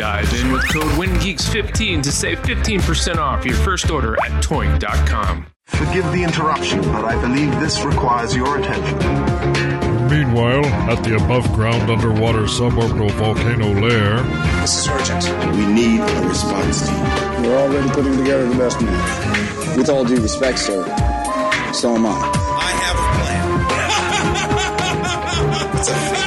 Dive in with code WINGEEKS15 to save 15% off your first order at toynk.com. Forgive the interruption, but I believe this requires your attention. Meanwhile, at the above ground underwater suborbital volcano lair, This is urgent. We need a response team. We're already putting together the best man. With all due respect, sir, so am I. I have a plan.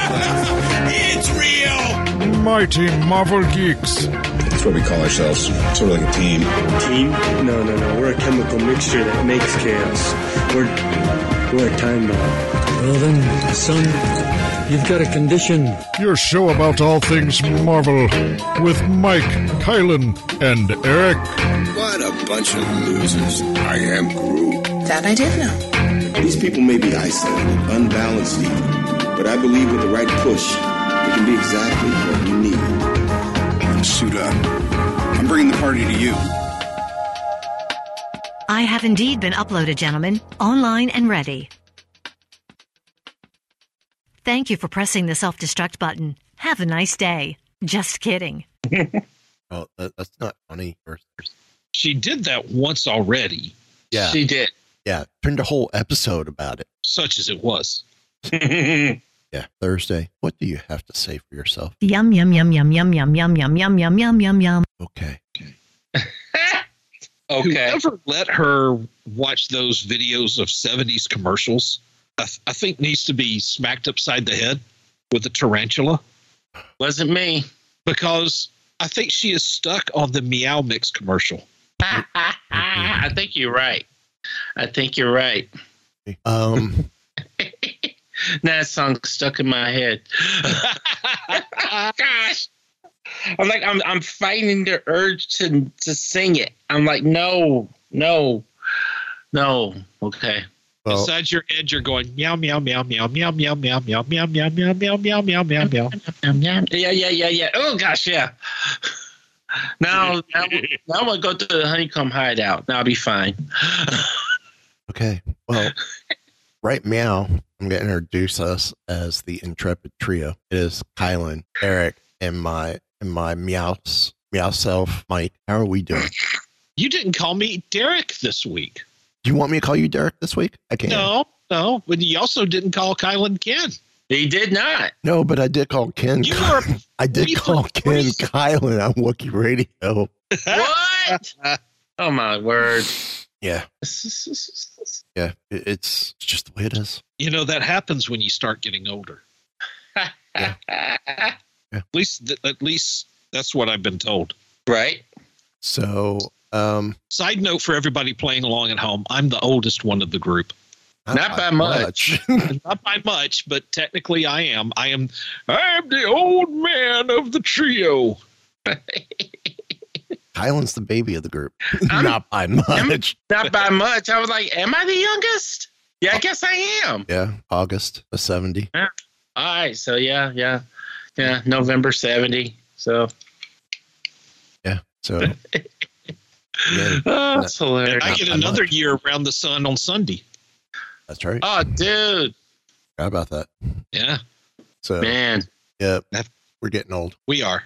mighty Marvel Geeks. That's what we call ourselves. Sort of like a team. Team? No, no, no. We're a chemical mixture that makes chaos. We're we're a time bomb. Well then, son, you've got a condition. Your show about all things Marvel with Mike, Kylan, and Eric. What a bunch of losers. I am Groot. That I did know. These people may be isolated, unbalanced even, but I believe with the right push, it can be exactly what we need. Suit up. I'm bringing the party to you. I have indeed been uploaded, gentlemen, online and ready. Thank you for pressing the self destruct button. Have a nice day. Just kidding. Oh, that, that's not funny. Or- She did that once already. Yeah. She did. Yeah, turned a whole episode about it. Such as it was. Yeah, Thursday. What do you have to say for yourself? Yum, yum, yum, yum, yum, yum, yum, yum, yum, yum, yum, yum, yum. Okay. Okay. Whoever let her watch those videos of 70s commercials, I, th- I think needs to be smacked upside the head with a tarantula. Wasn't me. Because I think she is stuck on the Meow Mix commercial. I think you're right. I think you're right. Um, that song's stuck in my head. Gosh. I'm like I'm I'm fighting the urge to to sing it. I'm like, no, no, no. Okay. Inside your head, you're going meow meow meow meow meow meow meow meow meow meow meow meow meow meow meow meow. Yeah, yeah, yeah, yeah. Oh gosh, yeah. Now, now, now I'm gonna go to the honeycomb hideout. Now I'll be fine. Okay. Well, right meow, I'm going to introduce us as the Intrepid Trio. It is Kylan, Eric, and my and my meow meow self, Mike. How are we doing? You didn't call me Derek this week. Do you want me to call you Derek this week? I can't. No, no. But you also didn't call Kylan Ken. He did not. No, but I did call Ken. You are. I did you call were- Ken Kylan on Wookie Radio. What? oh my word. Yeah. Yeah. It's just the way it is. You know that happens when you start getting older. Yeah. At least, at least that's what I've been told. Right. So, um, Side note for everybody playing along at home: I'm the oldest one of the group. Not by much. Not by much, but technically I am. I am. I'm the old man of the trio. Kylan's the baby of the group. Not by much. Not by much. I was like, am I the youngest? Yeah, I guess I am. Yeah. August of 70. Yeah. All right. So yeah, yeah, yeah. November seventy. So Yeah. So, oh, that's hilarious. I get another year around the sun on Sunday. that's right. Oh, dude, Forgot about that. Yeah, So, man. yeah, we're getting old. we are.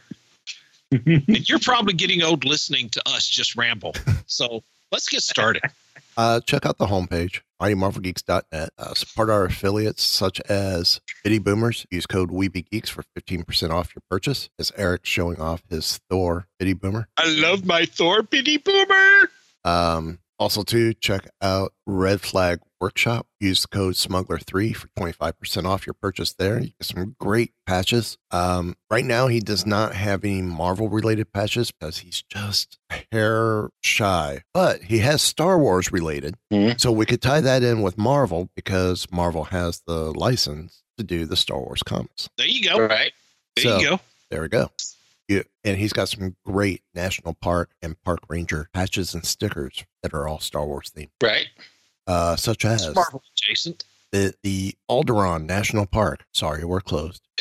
And you're probably getting old listening to us just ramble. So let's get started. Uh, check out the homepage. MightyMarvelGeeks.net. Uh, support our affiliates such as Bitty Boomers. Use code WeebyGeeks for 15% off your purchase. As Eric's showing off his Thor Bitty Boomer. I love my Thor Bitty Boomer. Um, also, to check out Red Flag Workshop. Use the code Smuggler3 for 25% off your purchase there. You get some great patches. Um, right now, he does not have any Marvel related patches because he's just hair shy, but he has Star Wars related. So we could tie that in with Marvel because Marvel has the license to do the Star Wars comics. There you go. Right. There So, you go. There we go. Yeah, and he's got some great national park and park ranger patches and stickers that are all Star Wars themed, Right. uh, such as It's Marvel adjacent. the the Alderaan National Park. Sorry, we're closed.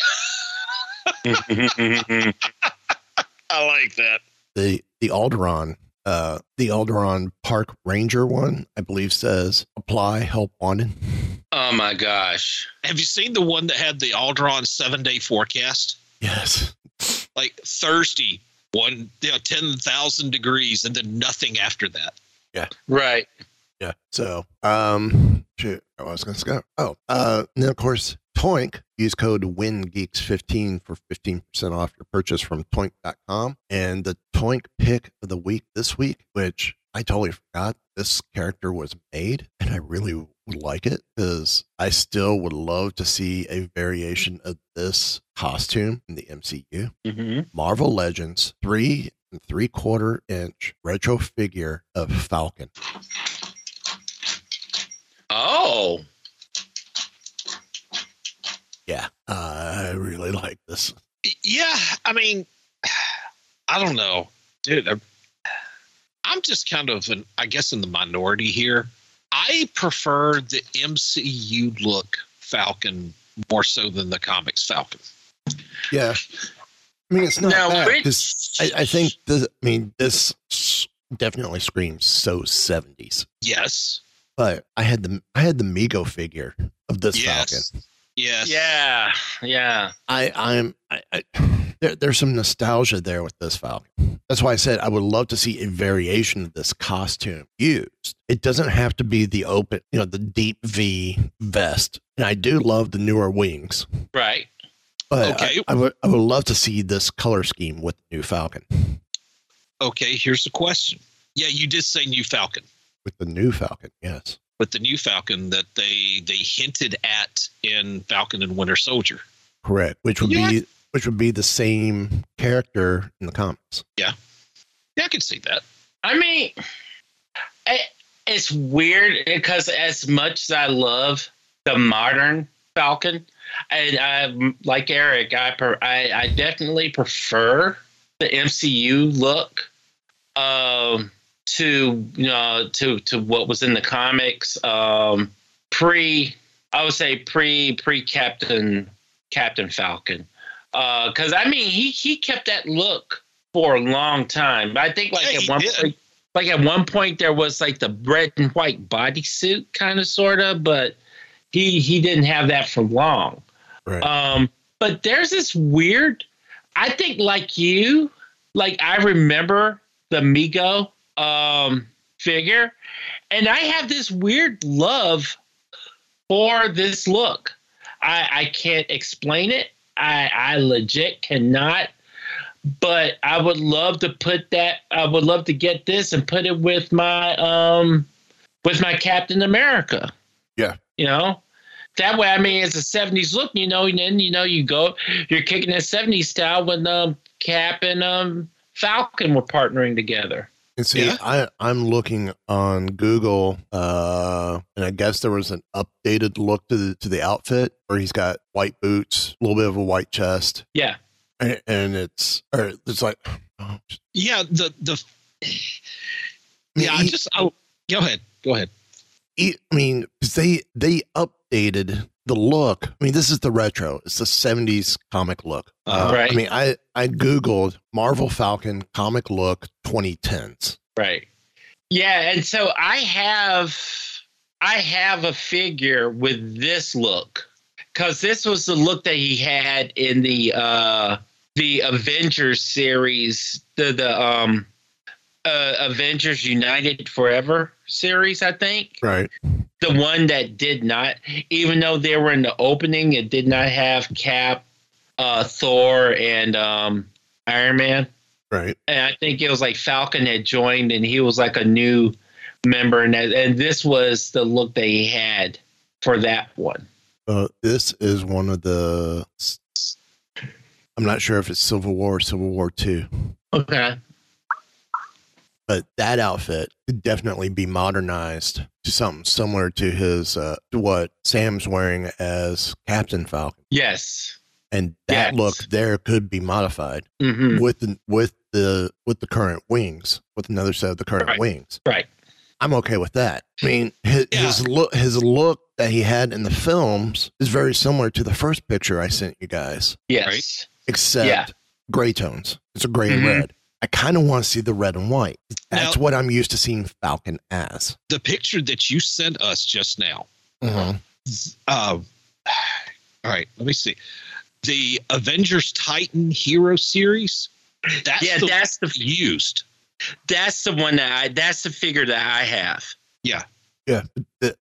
I like that. The the Alderaan uh the Alderaan Park Ranger one, I believe says apply help wanted. oh my gosh. Have you seen the one that had the Alderaan seven day forecast? Yes. Like Thursday, one you know, ten thousand degrees, and then nothing after that. Yeah. Right. Yeah. So, um, shoot, I was going to go. Oh, uh, and then of course, Toynk. Use code WINGEEKS15 for 15% off your purchase from Toynk.com. And the Toynk pick of the week this week, which I totally forgot this character was made, and I really would like it because I still would love to see a variation of this costume in the MCU. Mm-hmm. Marvel Legends three and three quarter inch retro figure of Falcon. Oh. Yeah, I really like this. Yeah, I mean, I don't know, dude. I'm, I'm just kind of, an, I guess, in the minority here. I prefer the MCU look Falcon more so than the comics Falcon. Yeah, I mean it's not Now, bad which- 'cause I, I think this. I mean this definitely screams so seventies. Yes. But I had the I had the Mego figure of this Yes. Falcon. Yes. Yeah. Yeah. I I'm I, I there, there's some nostalgia there with this Falcon. That's why I said I would love to see a variation of this costume used. It doesn't have to be the open, you know, the deep V vest. And I do love the newer wings, Right. but Okay. I, I would I would love to see this color scheme with the new Falcon. Okay, here's the question. Yeah, you did say new Falcon. With the new Falcon, yes. With the new Falcon that they they hinted at in Falcon and Winter Soldier. Correct. Which would be which would be the same character in the comics. Yeah. Yeah, I can see that. I mean, it, it's weird because as much as I love the modern Falcon, and I like Eric, I per, I, I definitely prefer the MCU look um, to you know to to what was in the comics um, pre. I would say pre pre Captain Captain Falcon because I mean he he kept that look for a long time. I think like Yeah, at one did. point, like at one point there was like the red and white bodysuit kind of sort of, but he he didn't have that for long. Right. Um, but there's this weird. I think like you, like I remember the Mego um, figure, and I have this weird love for this look. I, I can't explain it. I, I legit cannot. But I would love to put that. I would love to get this and put it with my um with my Captain America. Yeah. You know, that way. I mean, it's a '70s look. You know, and then you know you go, you're kicking that '70s style when um Cap and um Falcon were partnering together. And see, Yeah. I, I'm looking on Google, uh, and I guess there was an updated look to the to the outfit where he's got white boots, a little bit of a white chest, Yeah. and, and it's or it's like, oh, Yeah, the the yeah. I he- just oh, go ahead, go ahead. he- I mean, they they updated the look. I mean, this is the retro. It's the '70s comic look. Uh, Right. I mean, I I googled Marvel Falcon comic look 2010s. Right. Yeah, and so I have I have a figure with this look cuz this was the look that he had in the uh the Avengers series, the the um uh Avengers United Forever series, I think. Right. The one that did not, even though they were in the opening, it did not have Cap, uh, Thor, and um, Iron Man. Right. And I think it was like Falcon had joined, and he was like a new member, and that, and this was the look that he had for that one. Uh, this is one of the. I'm not sure if it's Civil War or Civil War Two, Okay. But that outfit could definitely be modernized to something similar to his uh, to what Sam's wearing as Captain Falcon, Yes. and that Yes. look there could be modified Mhm. with the with the with the current wings, with another set of the current Right. wings. Right. I'm okay with that. I mean, his, his look, his look that he had in the films is very similar to the first picture I sent you guys, Yes. except Yeah. gray tones. It's a gray and Mhm. red. I kind of want to see the red and white. That's Now- what I'm used to seeing Falcon as. The picture that you sent us just now. Mhm. Uh, all right, let me see. The Avengers Titan Hero series. That's Yeah, the that's the used. That's the one that I. That's the figure that I have. Yeah. Yeah,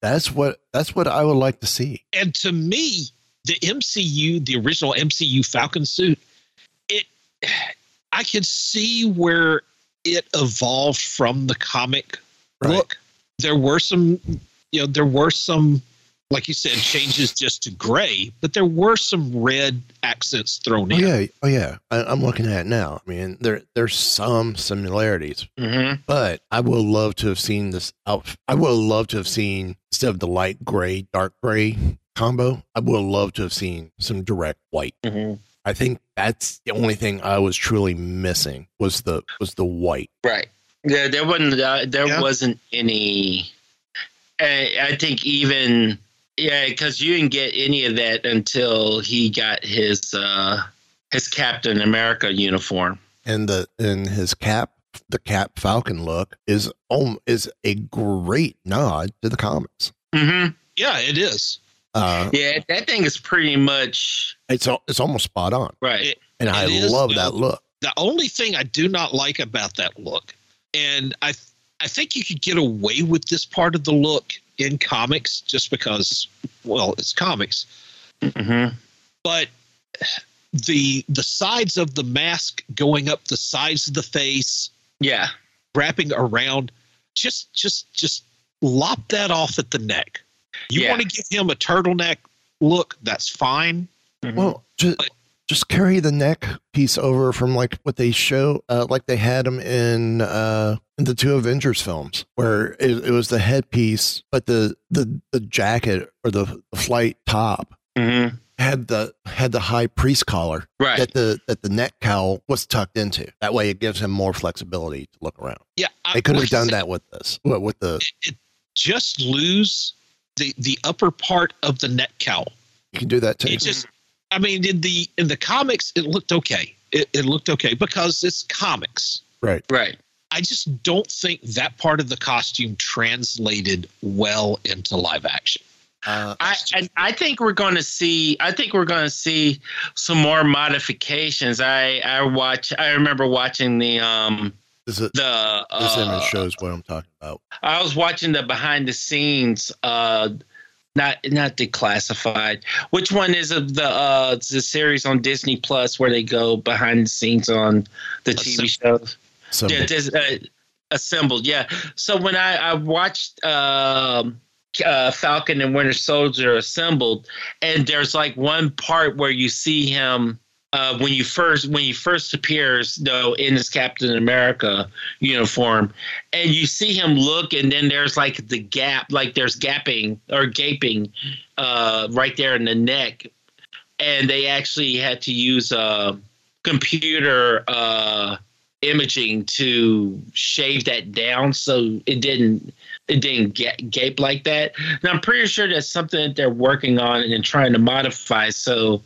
that's what that's what I would like to see. And to me, the MCU, the original MCU Falcon suit, it I could see where it evolved from the comic look. There were some, you know, there were some, like you said, changes just to gray, but there were some red accents thrown Oh in. yeah, oh yeah. I, I'm looking at it now. I mean, there there's some similarities, Mm-hmm. but I would love to have seen this. I would love to have seen instead of the light gray, dark gray combo. I would love to have seen some direct white. Mm-hmm. I think that's the only thing I was truly missing was the was the white. Right. Yeah, there wasn't. Uh, there Yeah. wasn't any. I, I think even yeah, because you didn't get any of that until he got his uh his Captain America uniform. and the and his cap the cap falcon look is um is a great nod to the comics Mm-hmm. Yeah, it is. Uh Yeah, that thing is pretty much it's it's almost spot on right. It- and i it is, love though. that look The only thing I do not like about that look, and I I think you could get away with this part of the look in comics just because, well, it's comics. Mm-hmm. but the the sides of the mask going up the sides of the face Yeah. wrapping around just just just lop that off at the neck you Yeah. want to give him a turtleneck look that's fine well just just carry the neck piece over from like what they show uh like they had him in uh in the two avengers films where it, it was the headpiece but the the the jacket or the, the flight top Mm-hmm. had the had the high priest collar Right. that the that the neck cowl was tucked into. That way, it gives him more flexibility to look around. yeah I- They could have done that with this. What with the just lose the the upper part of the neck cowl you can do that too. it just i mean in the in the comics it looked okay it, it looked okay because it's comics right. Right. I just don't think that part of the costume translated well into live action. Uh, I and I think we're going to see. I think we're going to see some more modifications. I I watch. I remember watching the um this is, the this uh, image shows what I'm talking about. I was watching the behind the scenes. Uh, not not declassified. Which one is of the uh the series on Disney Plus where they go behind the scenes on the TV shows? So Yeah, dis- uh, assembled. Yeah. So when I I watched um, uh, Falcon and Winter Soldier assembled, and there's like one part where you see him. Uh, when you first when he first appears though in his Captain America uniform, and you see him look, and then there's like the gap, like there's gapping or gaping uh, right there in the neck, and they actually had to use uh, computer uh, imaging to shave that down so it didn't it didn't ga- gape like that. And I'm pretty sure that's something that they're working on and trying to modify. So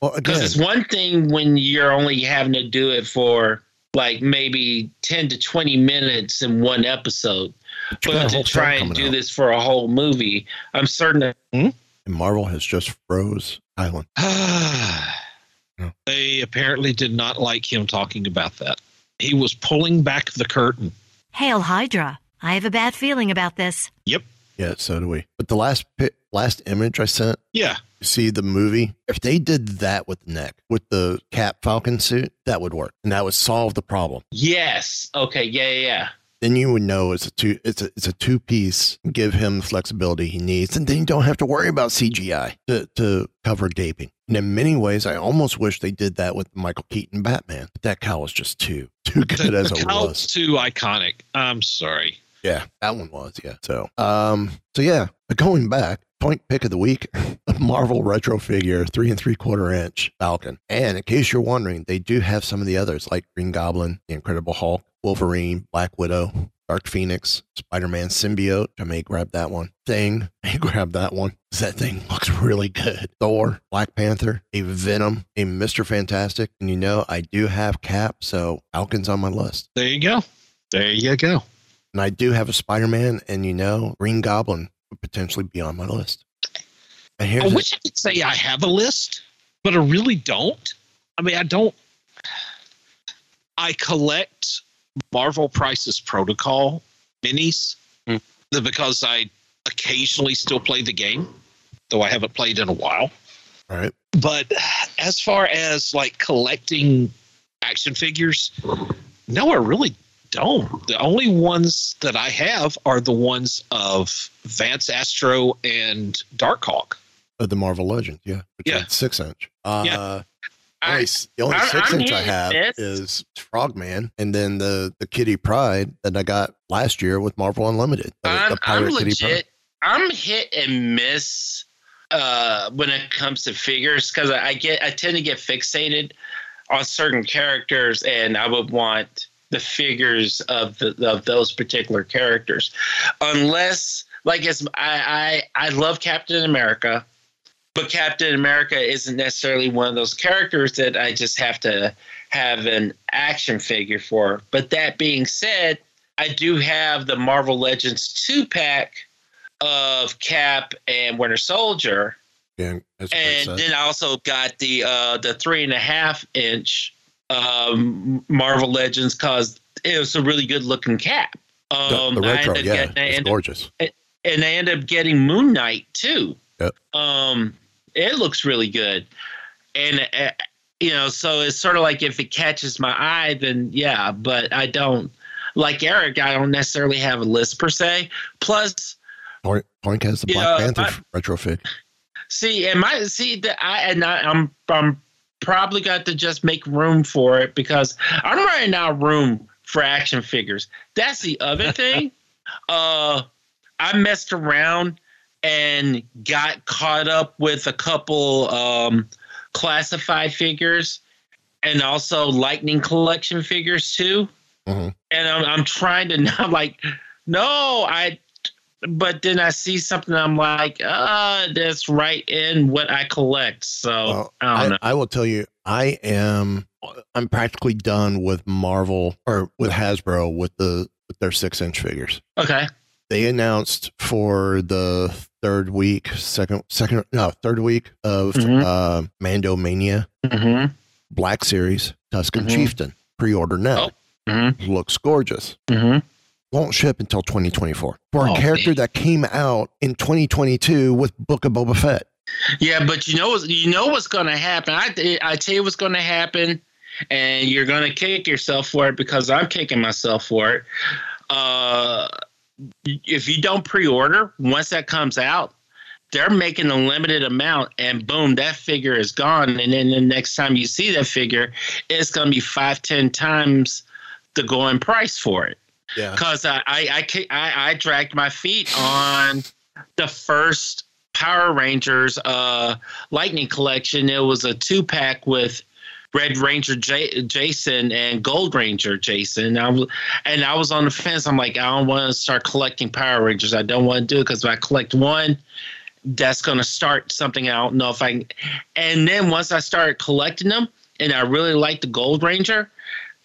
well, because again, it's one thing when you're only having to do it for like maybe 10 to 20 minutes in one episode. you But to try and do out. this for a whole movie, I'm certain that hmm? and Marvel has just froze Island. they apparently did not like him talking about that. He was pulling back the curtain. Hail Hydra. I have a bad feeling about this. Yep. Yeah, so do we. But the last pi- last image I sent, Yeah. see the movie. If they did that with the neck, with the Cap Falcon suit, that would work, and that would solve the problem. Yes. Okay. Yeah. Yeah. yeah. Then you would know it's a two it's a it's a two piece. Give him the flexibility he needs, and then you don't have to worry about CGI to to cover gaping. And in many ways, I almost wish they did that with Michael Keaton Batman. But that cow was just too too good as the it was. too iconic. I'm sorry. Yeah, that one was. Yeah. So, um, so yeah, but going back, Toynk pick of the week, a Marvel retro figure, three and three quarter inch Falcon. And in case you're wondering, they do have some of the others like Green Goblin, The Incredible Hulk, Wolverine, Black Widow, Dark Phoenix, Spider Man Symbiote. I may grab that one. Thing, I may grab that one. That thing looks really good. Thor, Black Panther, a Venom, a Mister Fantastic, and you know I do have Cap, so Falcon's on my list. There you go. There you go. And I do have a Spider Man, and you know, Green Goblin potentially be on my list. And here's I the- wish I could say I have a list, but I really don't. I mean, I don't. I collect Marvel Crisis Protocol minis hmm. because I occasionally still play the game, though I haven't played in a while. All right. But as far as like collecting action figures, no, I really don't. The only ones that I have are the ones of Vance Astro and Darkhawk. of the Marvel Legends, yeah, which Yeah. six inch. Uh, Yeah. s- the only I- 6 I'm inch I have this. is Frogman, and then the the Kitty Pryde that I got last year with Marvel Unlimited. The, I'm, the I'm Kitty Pryde. legit. I'm hit and miss uh, when it comes to figures because I, I get I tend to get fixated on certain characters, and I would want the figures of the of those particular characters, unless like as I I, I love Captain America. But Captain America isn't necessarily one of those characters that I just have to have an action figure for. But that being said, I do have the Marvel Legends two pack of Cap and Winter Soldier, Yeah, that's what I and then I also got the uh, the three and a half inch um, Marvel Legends because it was a really good looking Cap. the, Um, the retro, I ended yeah, getting- it's ended- gorgeous. and I end up getting Moon Knight too. Yep. Um, it looks really good, and uh, you know, so it's sort of like if it catches my eye, then yeah. But I don't like Eric. I don't necessarily have a list per se. Plus, Toynk has the Black Panther I- retro fig. see, and my see that I and I, I'm I'm probably got to just make room for it because I'm running out room for action figures. That's the other thing. uh, I messed around and got caught up with a couple um, classified figures and also lightning collection figures too. Mhm. And I'm, I'm trying to not like, no, I, but then I see something I'm like, uh, that's right in what I collect. So Well, I don't I, know. I will tell you, I am. I'm practically done with Marvel or with Hasbro with the with their six inch figures. Okay. They announced for the third week, second, second, no, third week of Mhm. uh, Mando Mania Mm-hmm. Black Series Tusken Mhm. Chieftain. Pre-order now. Mm-hmm. Looks gorgeous. Won't ship until 2024 for a Oh, character man. that came out in 2022 with Book of Boba Fett. Yeah, but you know, you know what's going to happen. I I tell you what's going to happen, and you're going to kick yourself for it because I'm kicking myself for it. Uh, if you don't pre-order, once that comes out, they're making a limited amount, and boom, that figure is gone. And then the next time you see that figure, it's going to be five, ten times the going price for it Yeah. because I, I, I, I, dragged my feet on the first Power Rangers uh, Lightning Collection. It was a two pack with Red Ranger J- Jason and Gold Ranger Jason. I was, and I was on the fence. I'm like, I don't want to start collecting Power Rangers. I don't want to do it because if I collect one, that's going to start something. I don't know if I can. And then once I started collecting them, and I really liked the Gold Ranger,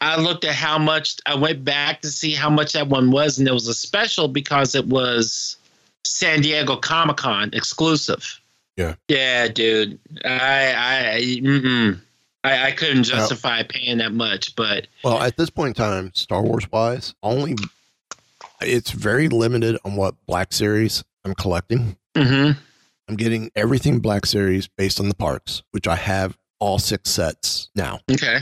I looked at how much I went back to see how much that one was, and it was a special because it was San Diego Comic Con exclusive. Yeah. Yeah, dude. I I. I, I couldn't justify paying that much, but Well, at this point in time, Star Wars wise, only it's very limited on what Black Series I'm collecting. Mm-hmm. I'm getting everything Black Series based on the parks, which I have all six sets now. Okay.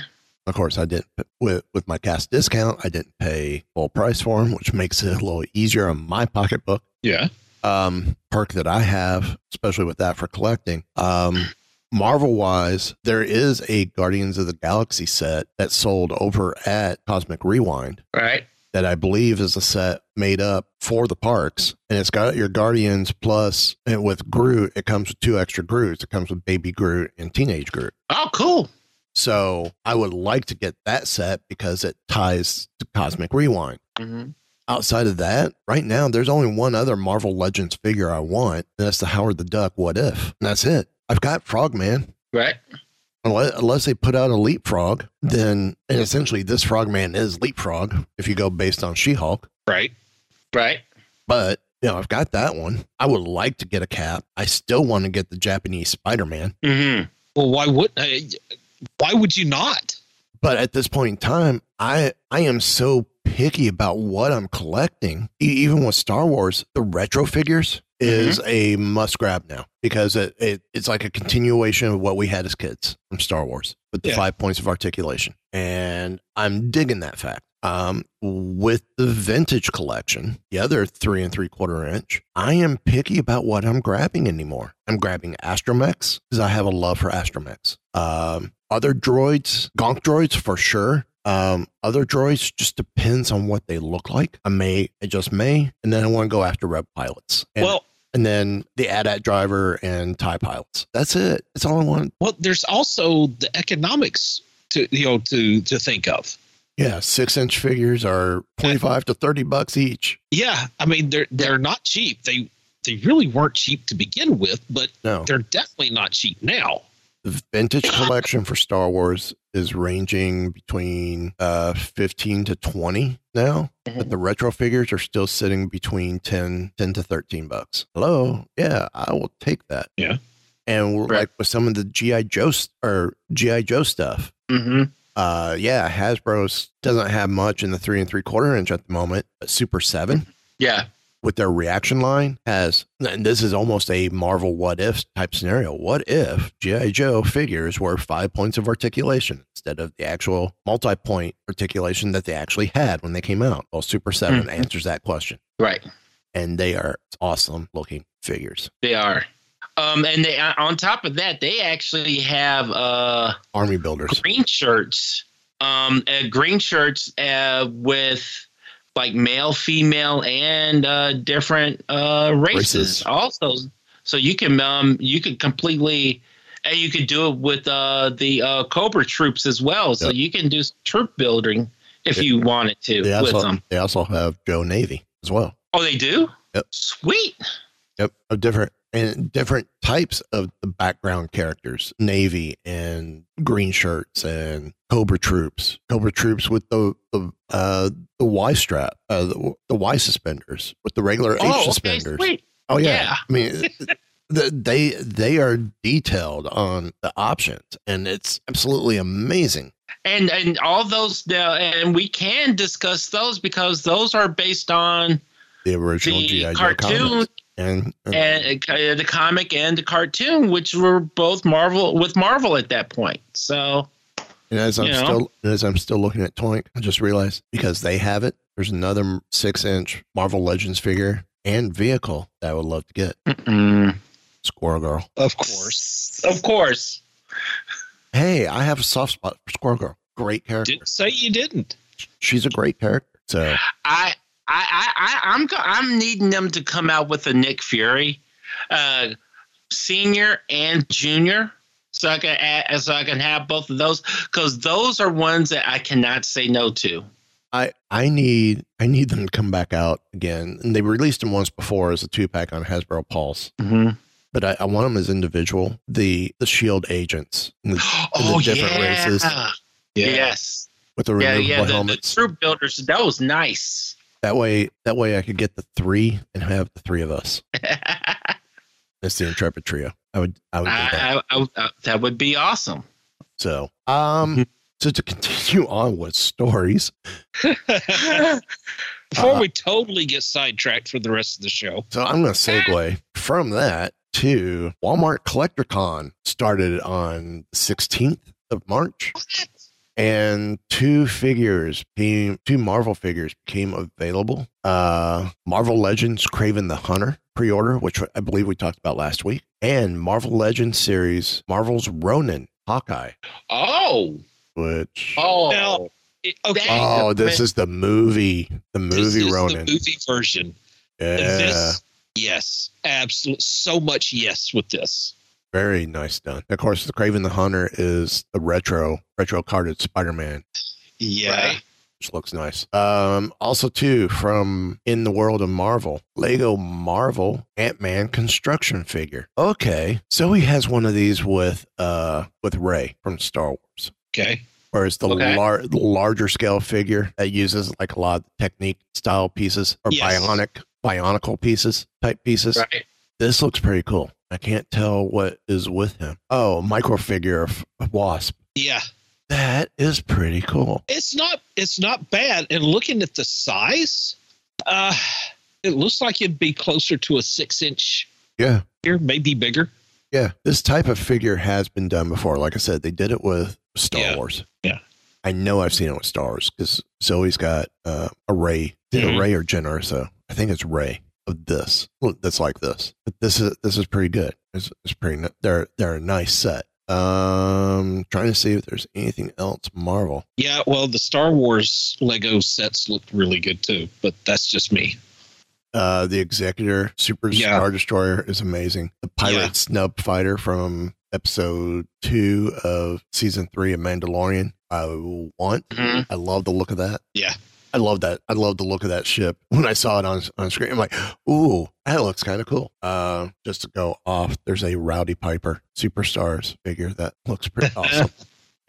Of course, I didn't with with my cast discount. I didn't pay full price for them, which makes it a little easier on my pocketbook. Yeah. Um, perk that I have, especially with that for collecting. Um, Marvel wise, there is a Guardians of the Galaxy set that sold over at Cosmic Rewind Right. that I believe is a set made up for the parks. And it's got your Guardians plus, and with Groot, it comes with two extra Groots. It comes with Baby Groot and Teenage Groot. Oh, cool. So I would like to get that set because it ties to Cosmic Rewind. Mm-hmm. Outside of that, right now, there's only one other Marvel Legends figure I want, and that's the Howard the Duck What If. And that's it. I've got Frogman. Right. Unless, unless they put out a Leapfrog, then and essentially this Frogman is Leapfrog if you go based on She Hulk. Right. Right. But, you know, I've got that one. I would like to get a cap. I still want to get the Japanese Spider Man. Mm-hmm. Well, why would uh, why would you not? But at this point in time, I I am so picky about what I'm collecting. E- even with Star Wars, the retro figures is a must grab now because it, it it's like a continuation of what we had as kids from Star Wars with the Yeah. five points of articulation, and I'm digging that fact. Um, with the vintage collection, the other three and three quarter inch, I am picky about what I'm grabbing anymore. I'm grabbing Astromechs because I have a love for Astromechs. Um, other droids, Gonk droids for sure. Um, other droids just depends on what they look like. I may, I just may, and then I want to go after Rev pilots. And, Well- and then the AT-AT driver and Tie pilots. That's it. That's all I want. Well, there's also the economics to you know to to think of. Yeah, six inch figures are twenty five to thirty bucks each. Yeah, I mean they're they're not cheap. They they really weren't cheap to begin with, but No. they're definitely not cheap now. The vintage collection for Star Wars is ranging between uh, 15 to 20 now, but the retro figures are still sitting between 10, 10 to 13 bucks. Hello. Yeah, I will take that. Yeah. And we're like with some of the GI Joe or GI Joe stuff. Mm-hmm. Uh, yeah, Hasbro's doesn't have much in the three and three quarter inch at the moment. But Super Seven Yeah. With their reaction line has, and this is almost a Marvel what if type scenario. What if G.I. Joe figures were five points of articulation instead of the actual multi point articulation that they actually had when they came out? Well, Super 7 Mhm. answers that question. Right. And they are awesome looking figures. They are. Um, and they on top of that, they actually have uh Army builders. green shirts. Um, uh, green shirts uh, with like male, female, and uh, different uh, races, Races. also. So you can um you can completely. And you could do it with uh, the uh, Cobra troops as well. So Yep. you can do troop building if Yeah. you wanted to They with also, them. they also have Joe Navy as well. Oh, they do. Yep. Sweet. Yep, of different and different types of the background characters, navy and green shirts and Cobra troops, Cobra troops with the the uh the Y strap, uh the, the Y suspenders with the regular H Oh, okay, suspenders. sweet. Oh yeah, Yeah. I mean. the- They they are detailed on the options, and it's absolutely amazing. and and all those now and we can discuss those because those are based on The original The GI Joe cartoon comics, and, and and uh, the comic and the cartoon which were both marvel with marvel at that point so And as I'm know? still as I'm still looking at Toynk, I just realized because they have it, there's another six inch Marvel Legends figure and vehicle that I would love to get. Squirrel Girl. Of course. of course Hey, I have a soft spot for Squirrel Girl. Great character. Didn't say you didn't. She's a great character. So i i i, I i'm i'm needing them to come out with a nick fury uh senior and junior so i can add, so i can have both of those because those are ones that i cannot say no to I I need I need them to come back out again. And they released them once before as a two pack on Hasbro Pulse. mm-hmm. But I, I want them as individual. The the Shield agents and the, and the oh different yeah races yes with the yeah removable yeah the, the helmets. troop builders that was nice That way, that way I could get the three and have the three of us. It's the Intrepid Trio. I would, I would do that. I, I, I, that would be awesome So, um, so to continue on with stories, Before Uh, we totally get sidetracked for the rest of the show. So I'm going to segue from that to Walmart CollectorCon started on 16th of March. And two figures came, two Marvel figures became available. Uh, Marvel Legends Kraven the Hunter pre-order, which I believe we talked about last week, and Marvel Legends series Marvel's Ronin Hawkeye, Oh, which oh, Now, it- okay. oh, this is the movie, the this movie is Ronin. the movie version. Yeah, This, yes, absolutely. So much yes with this. Very nice done. Of course, the Kraven the Hunter is a retro retro carded Spider-Man. Yeah. which looks nice. Um, also too from in the world of Marvel, Lego Marvel Ant Man construction figure. Okay, so he has one of these with uh with Rey from Star Wars. Okay. Whereas the, Okay. lar- the larger scale figure that uses like a lot of Technic style pieces or Yes. bionic bionicle pieces type pieces. right. This looks pretty cool. I can't tell what is with him. Oh, micro figure of Wasp. Yeah. That is pretty cool. It's not it's not bad. And looking at the size, uh it looks like it'd be closer to a six inch Yeah. here, maybe bigger. Yeah, this type of figure has been done before. Like I said, they did it with Star Yeah. Wars. Yeah. I know I've seen it with Star Wars because Zoe's got uh, a Rey. Did Mhm. a Rey or Jyn Erso? I think it's Rey of this. That's like this. This is this is pretty good. It's, it's pretty. They're they're a nice set. Um, trying to see if there's anything else Marvel. Yeah, well the Star Wars Lego sets looked really good too, but that's just me. Uh, the Executor Super Yeah. Star Destroyer is amazing. The Pirate Yeah. Snub Fighter from episode two of season three of Mandalorian. I want. Mhm. I love the look of that. Yeah. I love that. I love the look of that ship. When I saw it on on screen, I'm like, "Ooh, that looks kind of cool." Uh, just to go off, there's a Roddy Piper Superstars figure that looks pretty awesome.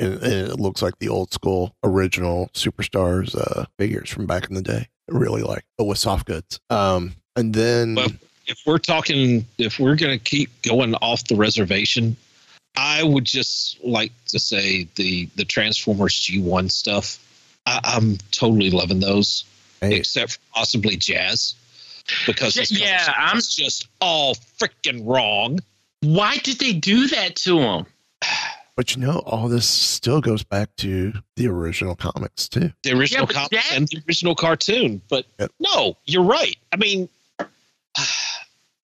And, and it looks like the old school original Superstars uh, figures from back in the day. I really like, but with soft goods. Um, and then Well, if we're talking, if we're going to keep going off the reservation, I would just like to say the the Transformers G1 stuff. I, I'm totally loving those, hey, except for possibly Jazz, because his Yeah, I'm- just all freaking wrong. Why did they do that to him? but you know, all this still goes back to the original comics too. The original but comics that- and the original cartoon, but Yep. no, you're right. I mean,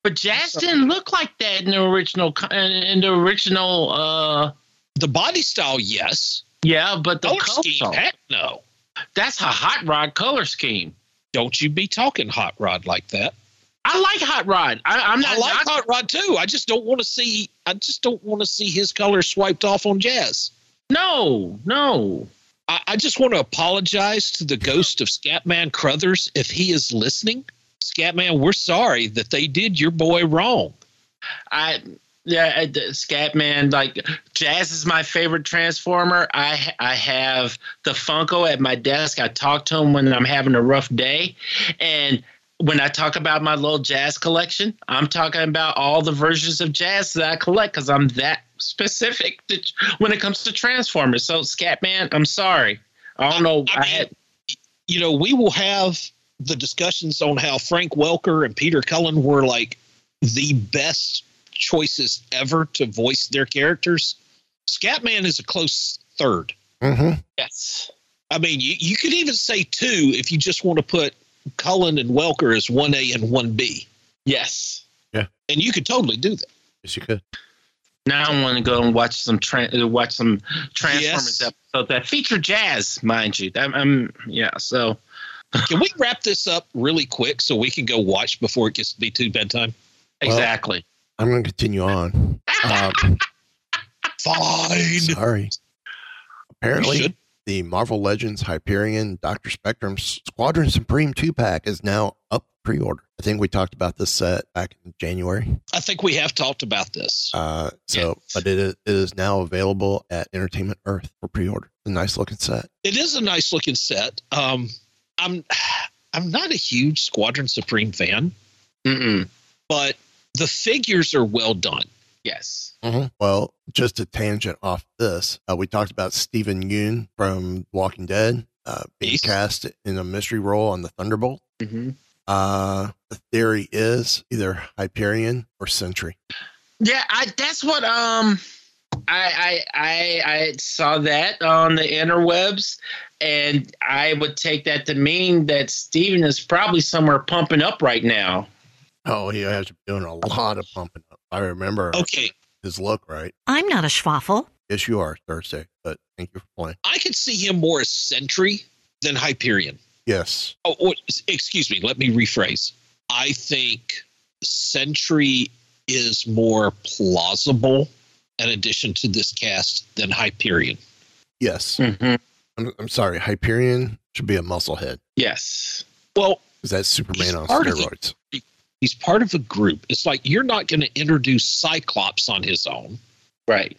But Jazz didn't look like that in the original. In in the original, uh, the body style, yes. yeah, but the Color color scheme, heck no. That's a hot rod color scheme. Don't you be talking hot rod like that. I like hot rod. I, I'm not. I like knocking- Hot Rod too. I just don't want to see. I just don't want to see his color swiped off on Jazz. No, no. I, I just want to apologize to the ghost of Scatman Crothers if he is listening. Scatman, we're sorry that they did your boy wrong. I yeah, uh, Scatman. Like Jazz is my favorite Transformer. I I have the Funko at my desk. I talk to him when I'm having a rough day, and when I talk about my little Jazz collection, I'm talking about all the versions of Jazz that I collect because I'm that specific to, when it comes to Transformers. So Scatman, I'm sorry. I don't know. I I, mean, had You know, we will have the discussions on how Frank Welker and Peter Cullen were like the best choices ever to voice their characters. Scatman is a close third. Mm-hmm. yes. I mean, you, you could even say two if you just want to put Cullen and Welker as 1A and 1B. Yes. Yeah. And you could totally do that. Yes, you could. Now I want to go and watch some tra- uh, watch some Transformers Yes. episode that feature jazz, mind you. I'm, I'm yeah. So Can we wrap this up really quick so we can go watch before it gets to be too bedtime? exactly. I'm going to continue on. Um, Fine. sorry. Apparently, the Marvel Legends Hyperion Doctor Spectrum Squadron Supreme two pack is now up pre order. I think we talked about this set back in January. I think we have talked about this. Uh, so, but it is, it is now available at Entertainment Earth for pre order. A nice looking set. It is a nice looking set. Um, I'm I'm not a huge Squadron Supreme fan, Mm-mm. but the figures are well done. Yes. Well, just a tangent off this, uh, we talked about Steven Yeun from Walking Dead uh, being Yes. cast in a mystery role on the Thunderbolt. Mm-hmm. Uh, the theory is either Hyperion or Sentry. Yeah, I that's what um I I I I saw that on the interwebs and I would take that to mean that Steven is probably somewhere pumping up right now. Oh, he has been doing a lot of pumping up. I remember Okay. his look, right? I'm not a schwaffle. Yes, you are, Thursday, but thank you for playing. I could see him more as Sentry than Hyperion. Yes. Oh, what, excuse me. Let me rephrase. I think Sentry is more plausible in addition to this cast than Hyperion. Yes. Mm-hmm. I'm, I'm sorry. Hyperion should be a musclehead. Yes. Well, Is that Superman on part the- steroids? He's part of a group. It's like you're not going to introduce Cyclops on his own. Right.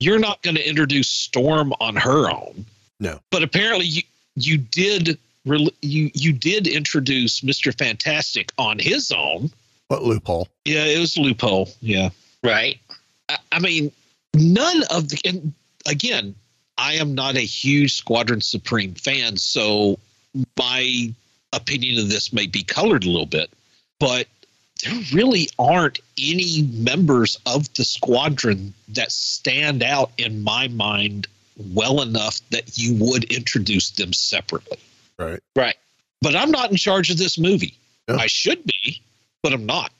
You're not going to introduce Storm on her own. No. But apparently you you did you you did introduce Mr. Fantastic on his own. What loophole? Yeah, it was a loophole. Yeah. Right. I, I mean, none of the and again, I am not a huge Squadron Supreme fan, so my opinion of this may be colored a little bit, but there really aren't any members of the squadron that stand out in my mind well enough that you would introduce them separately. Right. Right. But I'm not in charge of this movie. I should be, but I'm not.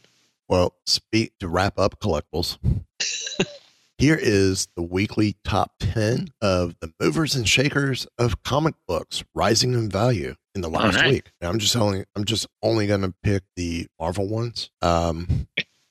Well, speak to wrap up collectibles. Here is the weekly top 10 of the movers and shakers of comic books rising in value in the last nice. week. I'm just only I'm just only going to pick the Marvel ones. Um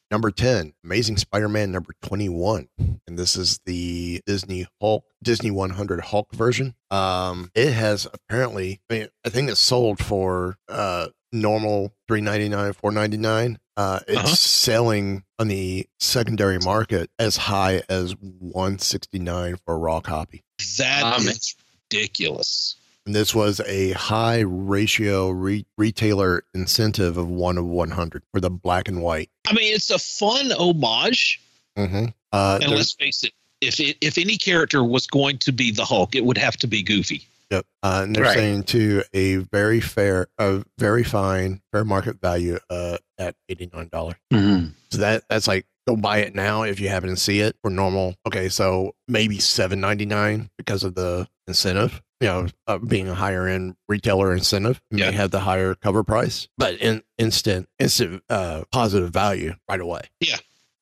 number 10, Amazing Spider-Man number 21. And this is the Disney Hulk Disney 100 Hulk version. Um it has apparently I mean I think it's sold for uh normal 399 499 uh it's Uh-huh. selling on the secondary market as high as 169 for a raw copy That is Um, ridiculous. and this was a high ratio re- retailer incentive of 1 of 100 for the black and white I mean, it's a fun homage. mm-hmm. uh And let's face it, if it, if any character was going to be the Hulk, it would have to be Goofy. Yep. Uh, and they're Right. saying to a very fair, a very fine fair market value uh, at eighty nine dollars. Mm-hmm. So that that's like go buy it now if you happen to see it for normal. Okay, so maybe seven ninety nine because of the incentive. You know, uh, being a higher end retailer incentive, you Yeah. may have the higher cover price, but in instant instant uh, positive value right away. Yeah.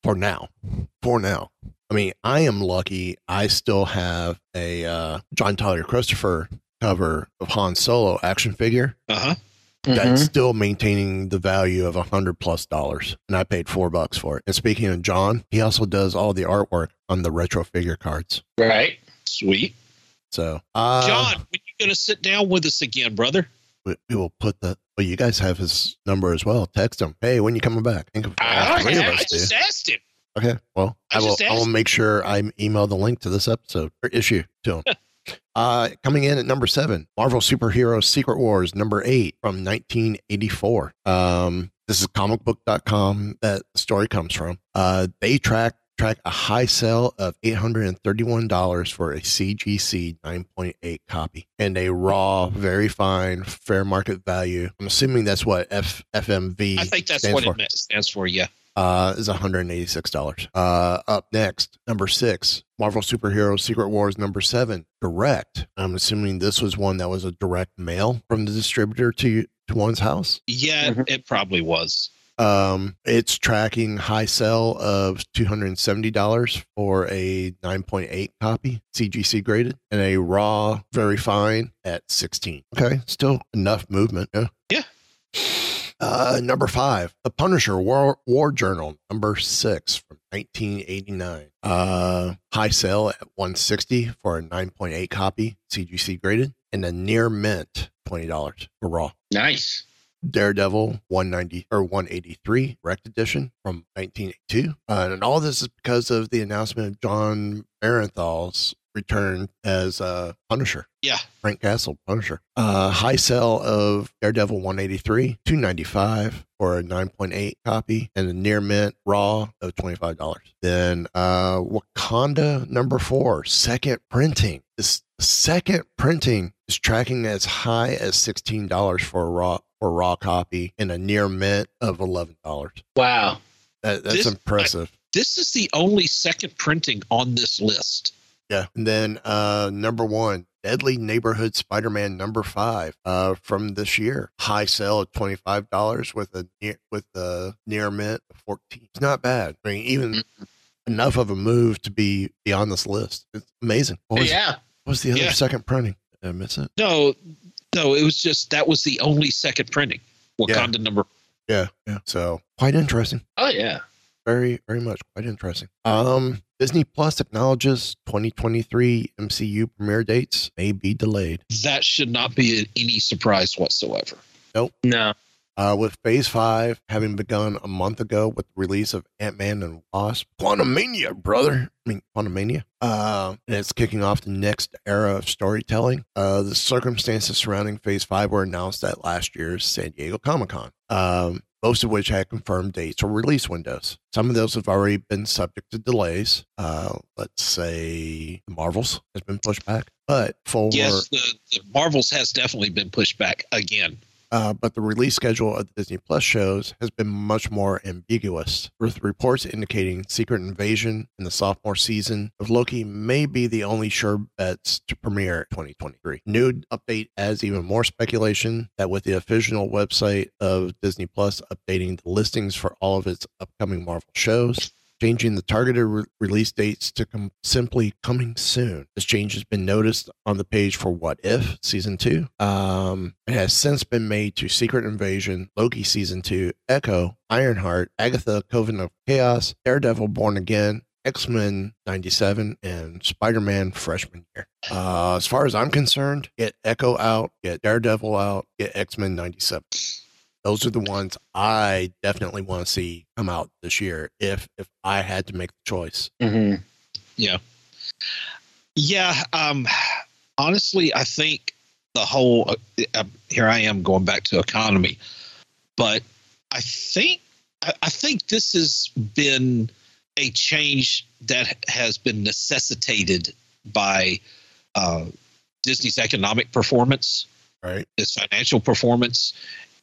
For now, for now. I mean, I am lucky. I still have a uh, John Tyler Christopher cover of Han Solo action figure Uh huh. that's still maintaining the value of a hundred plus dollars, and I paid four bucks for it. And speaking of John, he also does all the artwork on the retro figure cards. Right. Sweet. So, uh, John, when you going to sit down with us again, brother? we, we will put the. Well, you guys have his number as well. Text him. Hey, when you coming back? I think all I, three of I just asked him. Okay. Well, I I, will. I will make sure I email the link to this episode or issue to him. uh, coming in at number seven, Marvel Superhero Secret Wars number eight from 1984. Um, this is comicbook.com that the story comes from. Uh, they track track a high sale of $831 for a CGC 9.8 copy and a raw, very fine, fair market value. I'm assuming that's what F, FMV I think that's what for it stands for. Yeah. Uh, is $186. Uh, up next, number six, Marvel Superhero Secret Wars number seven, direct. I'm assuming this was one that was a direct mail from the distributor to, to one's house. Yeah, Mm-hmm. it probably was. Um, it's tracking high sell of $270 for a 9.8 copy, CGC graded, and a raw, very fine at 16. Okay, still enough movement. Yeah. Yeah. Uh, number five, The Punisher War, War Journal, number six from 1989. Uh, high sale at 160 for a 9.8 copy, CGC graded, and a near mint $20 for raw. Nice. Daredevil 190 or 183 Wrecked Edition from 1982. Uh, and all this is because of the announcement of Jon Bernthal's return as uh, Punisher. Yeah. Frank Castle, Punisher. Uh, high sell of Daredevil 183, 295 for a 9.8 copy, and a near mint raw of $25. Then uh, Wakanda number four, second printing. This second printing is tracking as high as sixteen dollars for a raw for a raw copy and a near mint of eleven dollars. Wow, that, that's This- impressive. This is the only second printing on this list. Yeah. And then uh number one, Deadly Neighborhood Spider-Man number five uh from this year. High sale of twenty five dollars with a near with a near mint of fourteen. It's not bad. I mean even enough of a move to be be on this list. It's amazing. What was, yeah. what was the other Yeah. second printing? Did I miss it? No, no, it was just that was the only second printing. Wakanda number. Yeah, yeah. So quite interesting. Oh yeah. Very, very much quite interesting. Um Disney Plus acknowledges 2023 MCU premiere dates may be delayed. That should not be any surprise whatsoever. Nope. No. Uh, with Phase 5 having begun a month ago with the release of Ant Man and Wasp, Quantumania, brother. I mean, Quantumania. Uh, and it's kicking off the next era of storytelling. Uh, the circumstances surrounding Phase 5 were announced at last year's San Diego Comic Con. Um, most of which had confirmed dates or release windows. Some of those have already been subject to delays. Uh, let's say Marvels has been pushed back, but for Yes, the, the Marvels has definitely been pushed back again. Uh, but the release schedule of the Disney Plus shows has been much more ambiguous, with reports indicating Secret Invasion and the sophomore season of Loki may be the only sure bets to premiere in 2023. New update adds even more speculation that with the official website of Disney Plus updating the listings for all of its upcoming Marvel shows, changing the targeted re- release dates to com- simply coming soon. This change has been noticed on the page for What If season two. Um, it has since been made to Secret Invasion, Loki season two, Echo, Ironheart, Agatha, Coven of Chaos, Daredevil Born Again. X Men 97 and Spider Man freshman year. Uh, as far as I'm concerned, get Echo out, get Daredevil out, get X Men 97 those are the ones I definitely want to see come out this year if if I had to make the choice. Mm-hmm. Yeah. Yeah. Um, honestly, I think the whole, uh, uh, here I am going back to economy, but I think, I, I think this has been a change that has been necessitated by uh, Disney's economic performance, right? Its financial performance,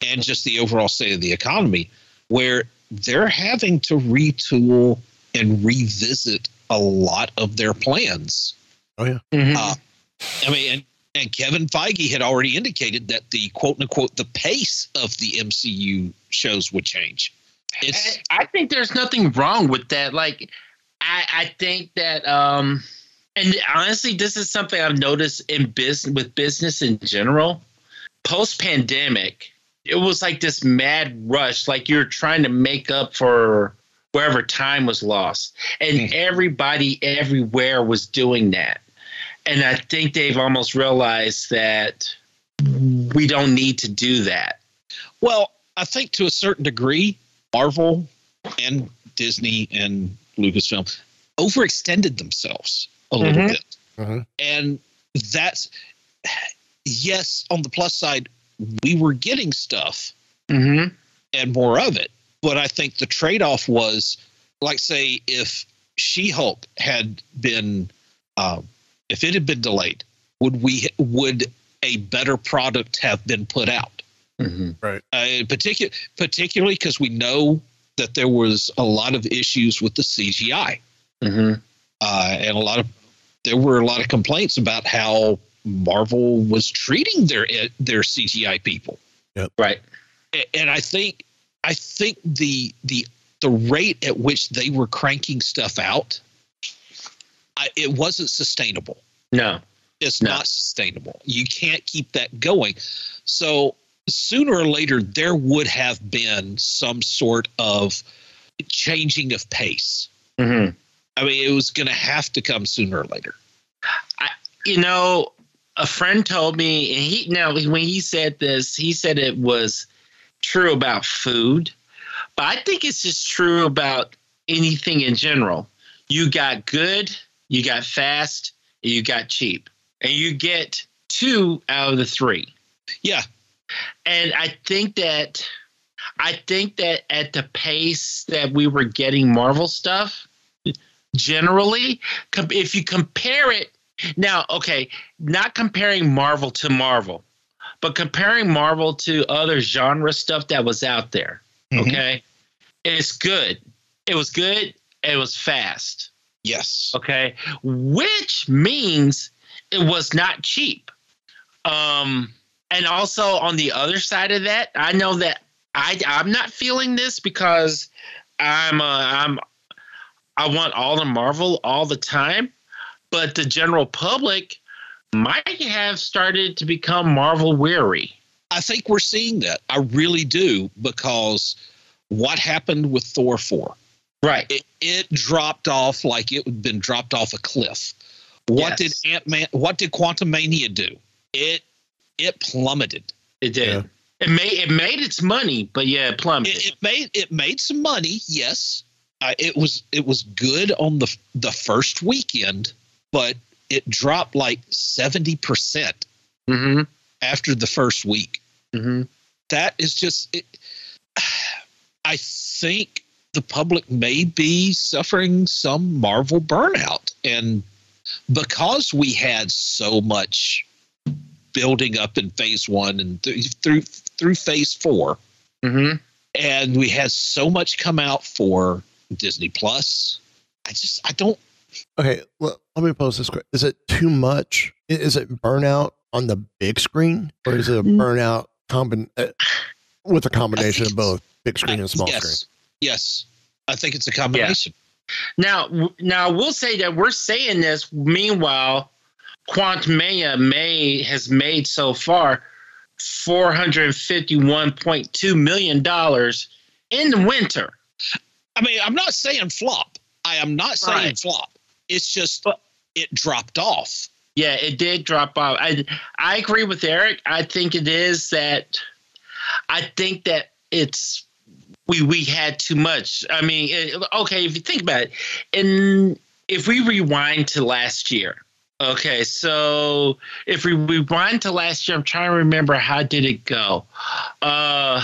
and just the overall state of the economy, where they're having to retool and revisit a lot of their plans. Oh yeah. Uh, I mean, and, and Kevin Feige had already indicated that the quote unquote the pace of the MCU shows would change. It's I think there's nothing wrong with that. Like, I, I think that, um, and honestly, this is something I've noticed in business with business in general. Post pandemic, it was like this mad rush, like you're trying to make up for wherever time was lost, and everybody everywhere was doing that. And I think they've almost realized that we don't need to do that. Well, I think to a certain degree, Marvel and Disney and Lucasfilm overextended themselves a little Mhm. bit. And that's, yes, on the plus side, we were getting stuff Mm-hmm. and more of it. But I think the trade off was, like, say, if She Hulk had been, um, if it had been delayed, would we, would a better product have been put out? Mm-hmm. Right. Uh, particu- particularly because we know that there was a lot of issues with the CGI, Mm-hmm. uh, and a lot of there were a lot of complaints about how Marvel was treating their their CGI people. Yep. Right. And I think I think the the the rate at which they were cranking stuff out, I, it wasn't sustainable. No. It's not sustainable. You can't keep that going. So sooner or later, there would have been some sort of changing of pace. Mm-hmm. I mean, it was going to have to come sooner or later. you know, a friend told me, and he now when he said this, he said it was true about food, but I think it's just true about anything in general. You got good, you got fast, and you got cheap, and you get two out of the three. Yeah, and I think that I think that at the pace that we were getting Marvel stuff, generally, if you compare it now, okay, not comparing Marvel to Marvel, but comparing Marvel to other genre stuff that was out there. Mhm. Okay, it's good. It was good. It was fast. Yes. Okay, which means it was not cheap. Um, and also on the other side of that, I know that I I'm not feeling this because I'm uh, I'm I want all the Marvel all the time, but the general public might have started to become Marvel weary. I think we're seeing that. I really do because what happened with Thor 4? Right. It, it dropped off like it had been dropped off a cliff. What Yes. did Ant Man what did Quantumania do? It it plummeted. It did. It made it made its money, but yeah, it plummeted. It, it made it made some money, yes. Uh, it was it was good on the the first weekend, but it dropped like seventy percent mm-hmm. after the first week. Mm-hmm. That is just. It, I think the public may be suffering some Marvel burnout, and because we had so much building up in Phase One and th- through through Phase 4 Mm-hmm. and we had so much come out for Disney Plus. I just I don't Okay, well, let me pose this question: Is it too much? Is it burnout on the big screen, or is it a burnout combin uh, with a combination of both big screen and small yes screen? yes I think it's a combination. Now, w- now we'll say that we're saying this. Meanwhile, Quantumania May has made so far four hundred fifty-one point two million dollars in the winter. I mean, I'm not saying flop. I am not saying Right. flop. It's just it dropped off. Yeah, it did drop off. I I agree with Eric. I think it is that. I think that it's we we had too much. I mean, it, okay, if you think about it, and if we rewind to last year, okay, so if we rewind to last year, I'm trying to remember how did it go. Uh,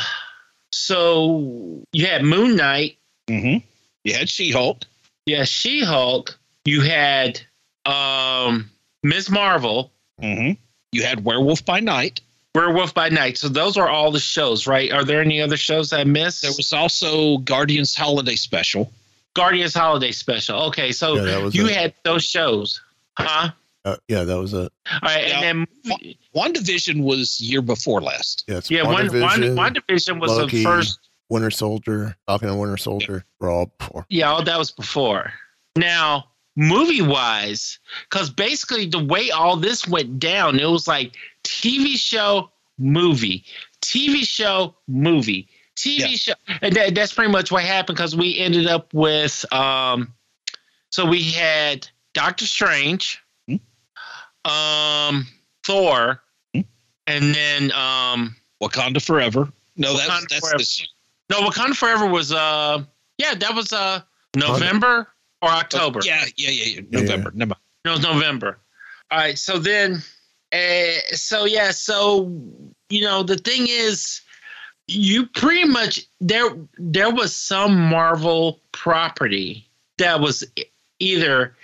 so you had Moon Knight. Mm-hmm. You had She Hulk. Yeah, She Hulk. You had um Ms. Marvel. Mm-hmm. You had Werewolf by Night. Werewolf by Night. So those are all the shows, right? Are there any other shows I missed? There was also Guardians Holiday Special. Guardians Holiday Special. Okay, so Yeah, you it. had those shows, huh? Uh, yeah, that was it. All right, and then WandaVision was year before last. Yeah, yeah, one one WandaVision was Loki, the first. Winter Soldier, Falcon and Winter Soldier. We're all before. Yeah, all that was before. Now, movie wise, because basically the way all this went down, it was like TV show, movie, TV show, movie, TV show, and that, that's pretty much what happened because we ended up with. um So we had Doctor Strange, um, Thor, and then um Wakanda Forever. No, that's Wakanda that's Forever. this. No, Wakanda Forever was uh yeah, that was uh November or October. Yeah, yeah, yeah, yeah. November. Never. No, it was November. All right, so then uh so yeah, so you know, the thing is you pretty much there there was some Marvel property that was either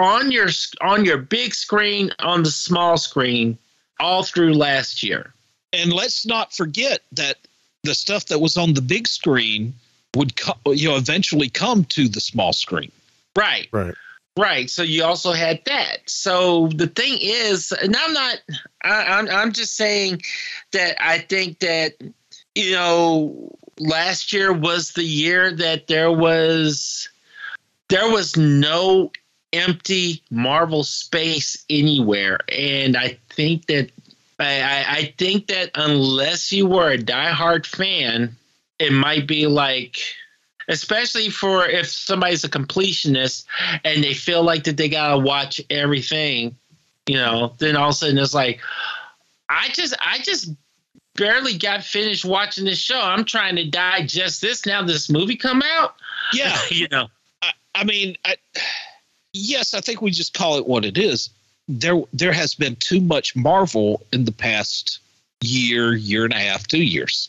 on your on your big screen on the small screen all through last year. And let's not forget that the stuff that was on the big screen would co- you know eventually come to the small screen. Right. Right. Right. So you also had that. So the thing is, and I'm not. I, I'm. I'm just saying that I think that you know last year was the year that there was there was no empty Marvel space anywhere, and I think that I, I, I think that unless you were a diehard fan, it might be like especially for if somebody's a completionist and they feel like that they gotta watch everything, you know, then all of a sudden it's like, I just I just barely got finished watching this show. I'm trying to digest this now. This movie come out, Yeah, you know. I, I mean, I, yes, I think we just call it what it is. There, there has been too much Marvel in the past year, year and a half, two years.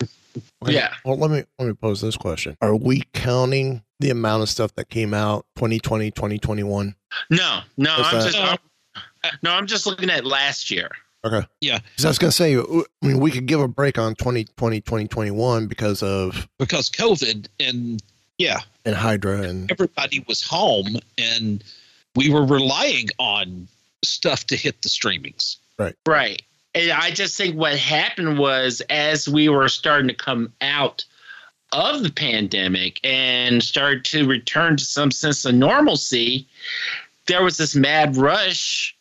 Okay, Yeah. Well, let me let me pose this question: Are we counting the amount of stuff that came out 2020, 2021? No, no, What's I'm that? just I'm, No, I'm just looking at last year. Okay. Yeah. Because I was going to say, I mean, we could give a break on 2020, 2021 because of because COVID and yeah, and Hydra and everybody was home and we were relying on stuff to hit the streamings. Right. Right. And I just think what happened was as we were starting to come out of the pandemic and started to return to some sense of normalcy, there was this mad rush,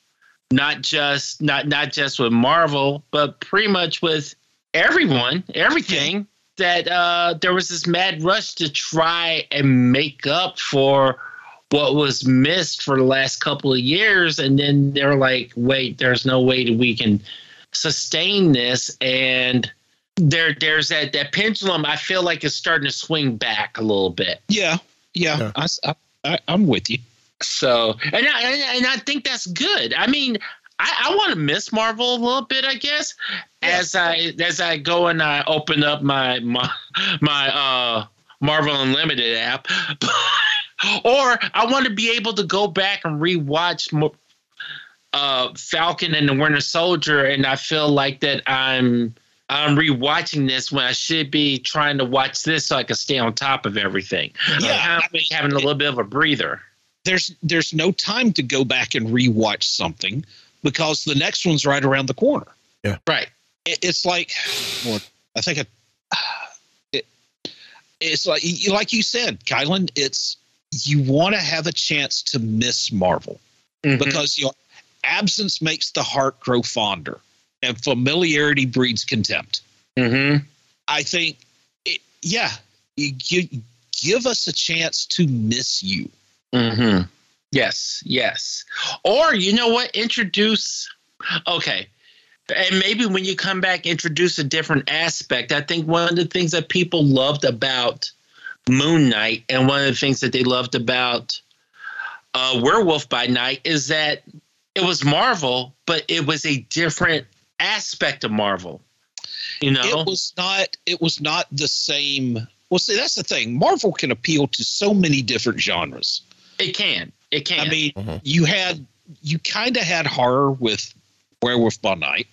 not just not not just with Marvel, but pretty much with everyone, everything. That uh, there was this mad rush to try and make up for what was missed for the last couple of years, and then they're like, "Wait, there's no way that we can sustain this." And there, there's that that pendulum. I feel like is starting to swing back a little bit. Yeah, yeah, I, I, I, I'm with you. So, and I, and- and I think that's good. I mean, I, I want to miss Marvel a little bit, I guess, as I as I go and I open up my my my uh Marvel Unlimited app, or I want to be able to go back and rewatch mo- uh Falcon and the Winter Soldier, and I feel like that I'm. I'm rewatching this when I should be trying to watch this so I can stay on top of everything. Yeah, I'm having a little bit of a breather. There's there's no time to go back and rewatch something because the next one's right around the corner. Yeah. Right. It, it's like, well, I think it, it it's like you- like you said, Kylan. It's you want to have a chance to miss Marvel because you know, absence makes the heart grow fonder, and familiarity breeds contempt. Mm-hmm. I think, it, yeah, you, you give us a chance to miss you. Mm-hmm. Yes, yes. Or you know what? Introduce. Okay. And maybe when you come back, introduce a different aspect. I think one of the things that people loved about Moon Knight and one of the things that they loved about uh, Werewolf by Night is that it was Marvel, but it was a different aspect of Marvel. You know, it was not. It was not the same. Well, see, that's the thing. Marvel can appeal to so many different genres. It can. It can. I mean, you had you kind of had horror with Werewolf by Night.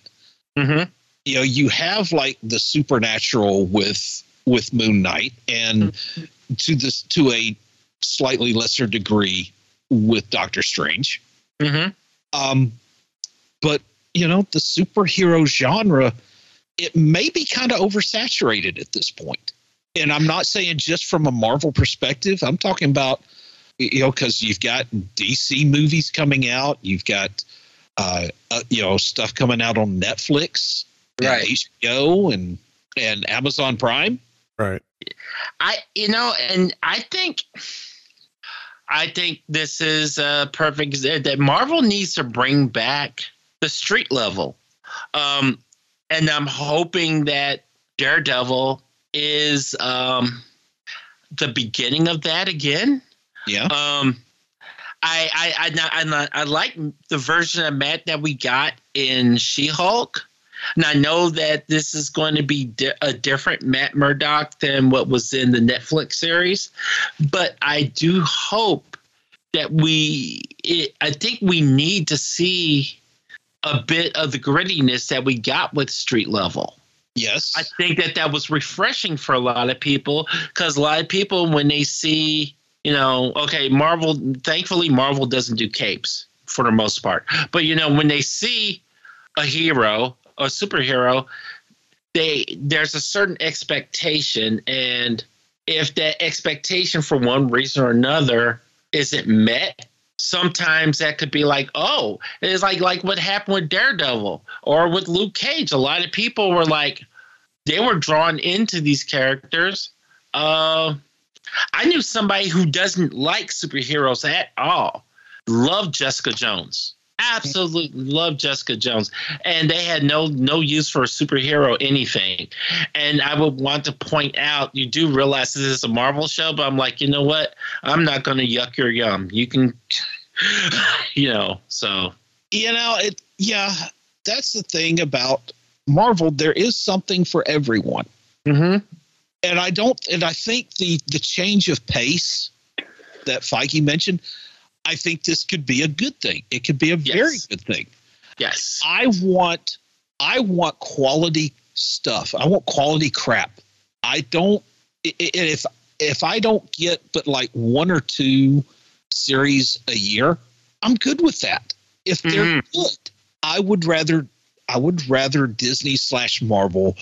Mm-hmm. You know, you have like the supernatural with with Moon Knight, and to this to a slightly lesser degree with Doctor Strange. Mm-hmm. Um, but you know, the superhero genre, it may be kind of oversaturated at this point. And I'm not saying just from a Marvel perspective. I'm talking about you know because you've got DC movies coming out, you've got uh, uh, you know stuff coming out on Netflix, and Right. HBO, and and Amazon Prime. Right. I you know, and I think I think this is a perfect that Marvel needs to bring back the street level. Um and I'm hoping that Daredevil is um the beginning of that again. Yeah. Um I I I I, I like the version of Matt that we got in She-Hulk. And I know that this is going to be di- a different Matt Murdock than what was in the Netflix series, but I do hope that we. It, I think we need to see a bit of the grittiness that we got with Street Level. Yes, I think that that was refreshing for a lot of people because a lot of people when they see, you know, okay, Marvel. Thankfully, Marvel doesn't do capes for the most part, but you know, when they see a hero, a superhero, they there's a certain expectation, and if that expectation for one reason or another isn't met, sometimes that could be like, oh, it's like like what happened with Daredevil or with Luke Cage. A lot of people were like, they were drawn into these characters. Uh, I knew somebody who doesn't like superheroes at all. Loved Jessica Jones. Absolutely love Jessica Jones, and they had no no use for a superhero anything. And I would want to point out, you do realize this is a Marvel show, but I'm like, you know what? I'm not going to yuck your yum. You can, you know. So you know it yeah that's the thing about marvel there is something for everyone mm-hmm. and i don't and i think the the change of pace that feige mentioned I think this could be a good thing. It could be a very good thing. Yes. I want I want quality stuff. I want quality crap. I don't if if I don't get but like one or two series a year, I'm good with that. If they're mm-hmm. good, I would rather I would rather Disney slash Marvel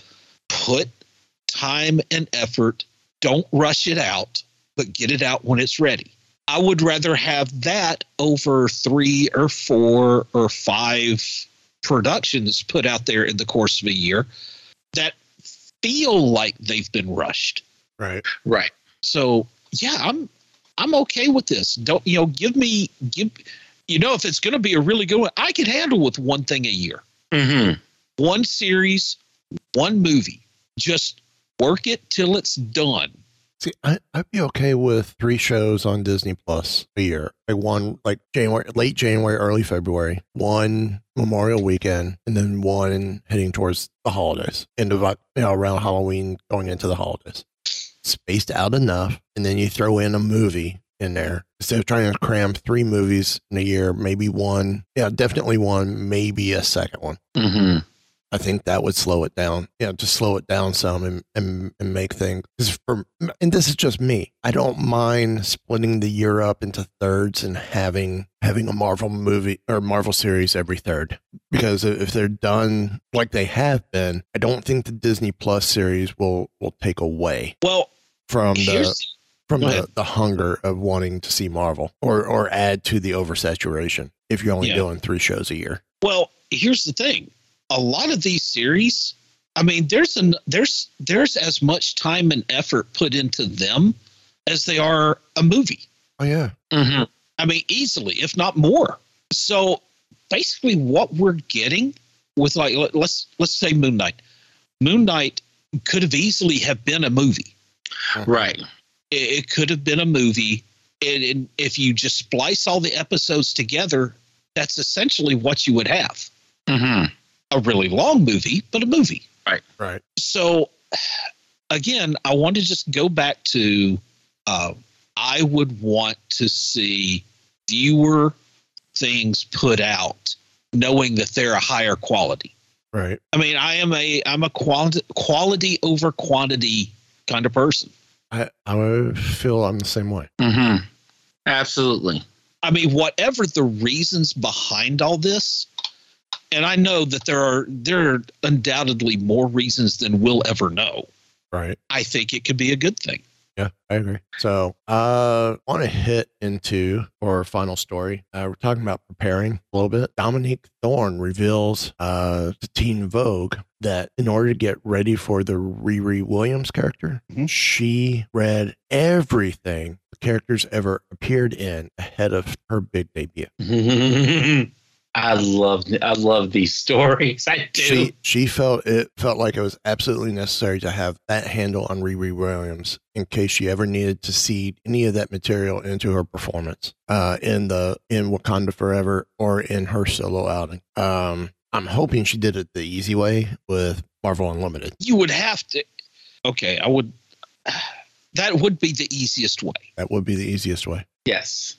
put time and effort. Don't rush it out, but get it out when it's ready. I would rather have that over three or four or five productions put out there in the course of a year that feel like they've been rushed. Right. Right. So yeah, I'm I'm okay with this. Don't you know? Give me give. You know, if it's going to be a really good one, I can handle with one thing a year, Mm-hmm. one series, one movie. Just work it till it's done. See, I, I'd be okay with three shows on Disney Plus a year. Like one, like January, late January, early February, one Memorial Weekend, and then one heading towards the holidays, end of you know around Halloween, going into the holidays. Spaced out enough, and then you throw in a movie in there instead of trying to cram three movies in a year. Maybe one, yeah, definitely one, maybe a second one. Mm-hmm. I think that would slow it down. Yeah, just slow it down some and and, and make things. 'cause For, and this is just me. I don't mind splitting the year up into thirds and having having a Marvel movie or Marvel series every third. Because if they're done like they have been, I don't think the Disney Plus series will will take away Well, from the from the, the hunger of wanting to see Marvel or or add to the oversaturation if you're only Yeah. doing three shows a year. Well, here's the thing. A lot of these series, I mean, there's an there's there's as much time and effort put into them as they are a movie. Oh yeah. Mm-hmm. I mean, easily, if not more. So basically, what we're getting with like let- let's let's say Moon Knight. Moon Knight could have easily have been a movie. Right. It, it could have been a movie, and, and if you just splice all the episodes together, that's essentially what you would have. Mm-hmm. A really long movie, but a movie. Right. Right. So again, I want to just go back to uh, I would want to see fewer things put out, knowing that they're a higher quality. Right. I mean, I am a I'm a quality quality over quantity kind of person. I I feel I'm the same way. Mm-hmm. Absolutely. I mean, whatever the reasons behind all this, and I know that there are there are undoubtedly more reasons than we'll ever know. Right. I think it could be a good thing. Yeah, I agree. So, uh, want to hit into our final story. Uh, we're talking about preparing a little bit. Dominique Thorne reveals uh, to Teen Vogue that in order to get ready for the Riri Williams character, she read everything the characters ever appeared in ahead of her big debut. I love I love these stories. I do. She she felt it felt like it was absolutely necessary to have that handle on Riri Williams in case she ever needed to seed any of that material into her performance uh, in the in Wakanda Forever or in her solo outing. Um, I'm hoping she did it the easy way with Marvel Unlimited. You would have to. Okay, I would. That would be the easiest way. That would be the easiest way. yes.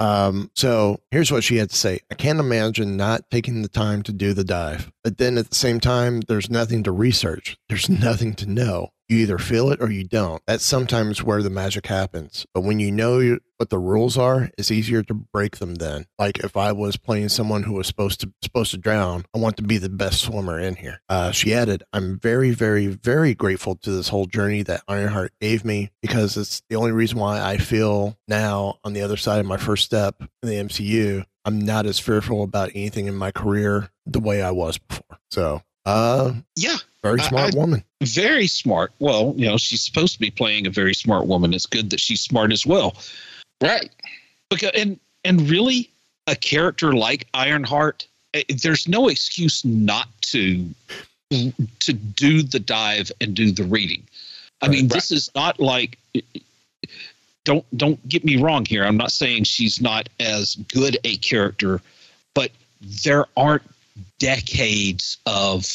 Um, so here's what she had to say. I can't imagine not taking the time to do the dive. But then at the same time, there's nothing to research. There's nothing to know. You either feel it or you don't. That's sometimes where the magic happens. But when you know what the rules are, it's easier to break them then. Like if I was playing someone who was supposed to supposed to drown, I want to be the best swimmer in here. Uh, she added, I'm very, very, very grateful to this whole journey that Ironheart gave me because it's the only reason why I feel now on the other side of my first step in the MCU, I'm not as fearful about anything in my career the way I was before. So, uh, Yeah, very smart I- woman. very smart. Well, you know, she's supposed to be playing a very smart woman. It's good that she's smart as well. Right. Because and and really, a character like Ironheart, eh, there's no excuse not to to do the dive and do the reading. I mean, this is not like. Don't don't get me wrong here. I'm not saying she's not as good a character, but there aren't decades of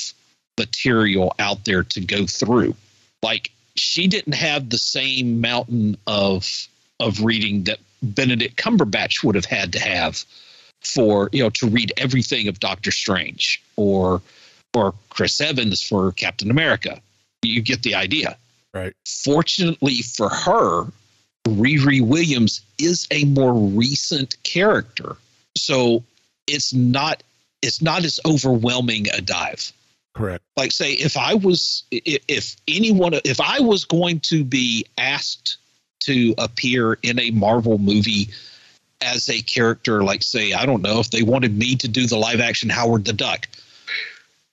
material out there to go through. Like she didn't have the same mountain of of reading that Benedict Cumberbatch would have had to have for you know to read everything of Doctor Strange or or Chris Evans for Captain America. You get the idea. Right. Fortunately for her, Riri Williams is a more recent character. So it's not it's not as overwhelming a dive. Correct. Like say if I was if anyone if I was going to be asked to appear in a Marvel movie as a character like say I don't know if they wanted me to do the live action Howard the Duck.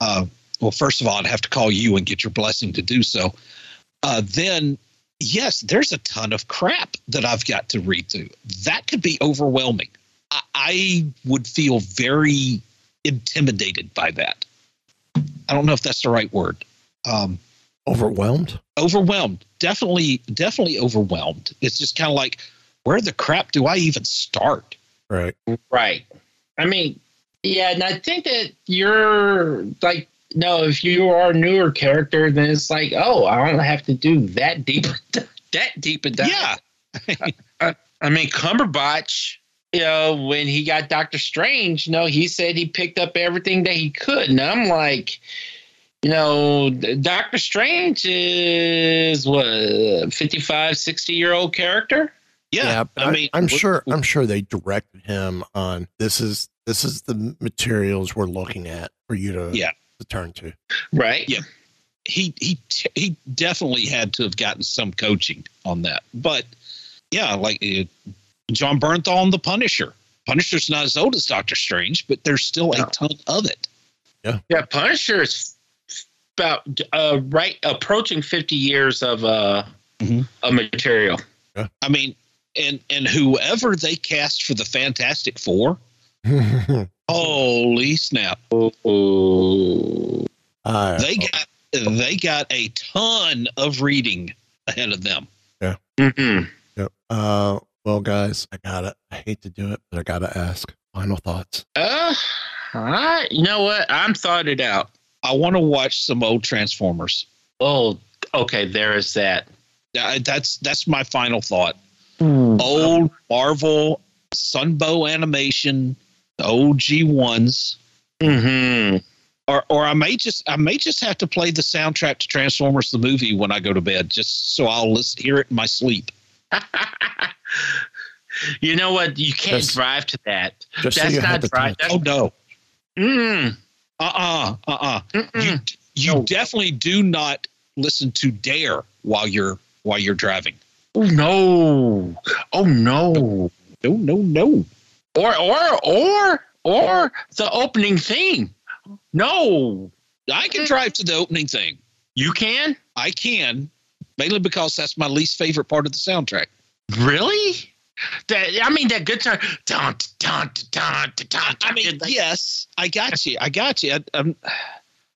Uh, well, first of all, I'd have to call you and get your blessing to do so. Uh, then, yes, there's a ton of crap that I've got to read through. That could be overwhelming. I, I would feel very intimidated by that. I don't know if that's the right word. Um, Overwhelmed? overwhelmed. Definitely, definitely overwhelmed. It's just kind of like, where the crap do I even start? Right. Right. I mean, yeah, and I think that you're like, no, if you are a newer character, then it's like, oh, I don't have to do that deep, that deep and dive. Yeah. I, I mean, Cumberbatch, you know, when he got Doctor Strange, you know, he said he picked up everything that he could. And I'm like, you know, Doctor Strange is what, 55, 60 year old character? Yeah. but I mean, I'm sure I'm sure they directed him on this is this is the materials we're looking at for you to Yeah. to turn to. Right. Yeah. He he he definitely had to have gotten some coaching on that. But yeah, like uh, Jon Bernthal and the Punisher. Punisher's not as old as Doctor Strange, but there's still a ton of it. Yeah, Punisher is about uh, right approaching 50 years of uh, of material. I mean, and and whoever they cast for the Fantastic Four, holy snap! Uh, They got they got a ton of reading ahead of them. Yeah. Mm-hmm. Yep. Uh, well, guys, I gotta. I hate to do it, but I gotta ask. Final thoughts. Uh, I, you know what? I'm thought it out. I want to watch some old Transformers. Oh, okay. There is that. Yeah, that's that's my final thought. Old Marvel Sunbow animation, the OG ones, Mm-hmm. or or I may just I may just have to play the soundtrack to Transformers the movie when I go to bed, just so I'll listen, hear it in my sleep. You know what? You can't Just- drive to that. just That's you have not the drive. Oh no, mm, uh uh uh uh. You mm-mm. you definitely do not listen to Dare while you're while you're driving. Oh no! Oh no! No no no. Or or or or the opening theme. No, I can drive to the opening thing. you can I can, mainly because that's my least favorite part of the soundtrack. Really. That I mean, that guitar. Dun, dun, dun, dun, dun, I mean, dun, yes, I got you. I got you. I, I'm,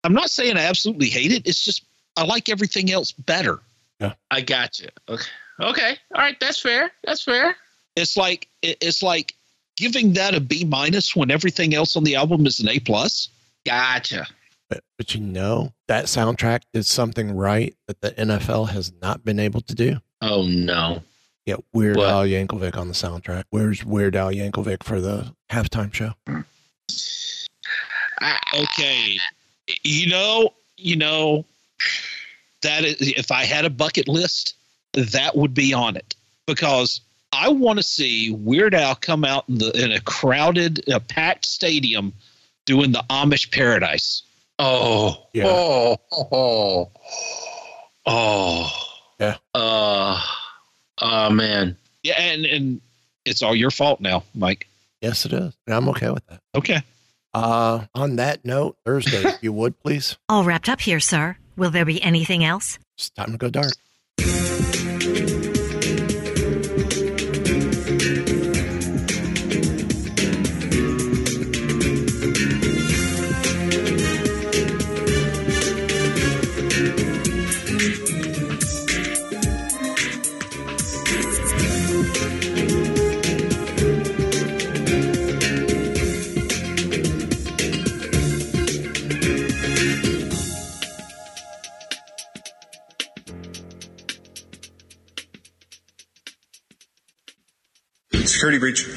I'm not saying I absolutely hate it. It's just I like everything else better. Yeah. I got you. Okay. okay, all right, that's fair. That's fair. It's like it- it's like giving that a B minus when everything else on the album is an A plus. Gotcha. But but you know that soundtrack did something right that the NFL has not been able to do. Oh no. Get Weird What? Al Yankovic on the soundtrack. Where's Weird Al Yankovic for the halftime show? Okay, you know, you know that is, if I had a bucket list, that would be on it because I want to see Weird Al come out in the in a crowded, a packed stadium doing the Amish Paradise. Oh. Yeah. Oh. Oh. Oh. Yeah. Uh. Oh man. Yeah, and and it's all your fault now, Mike. Yes, it is. And I'm okay with that. Okay. Uh, on that note, Thursday, if you would please. All wrapped up here, sir. Will there be anything else? It's time to go dark. Security breach.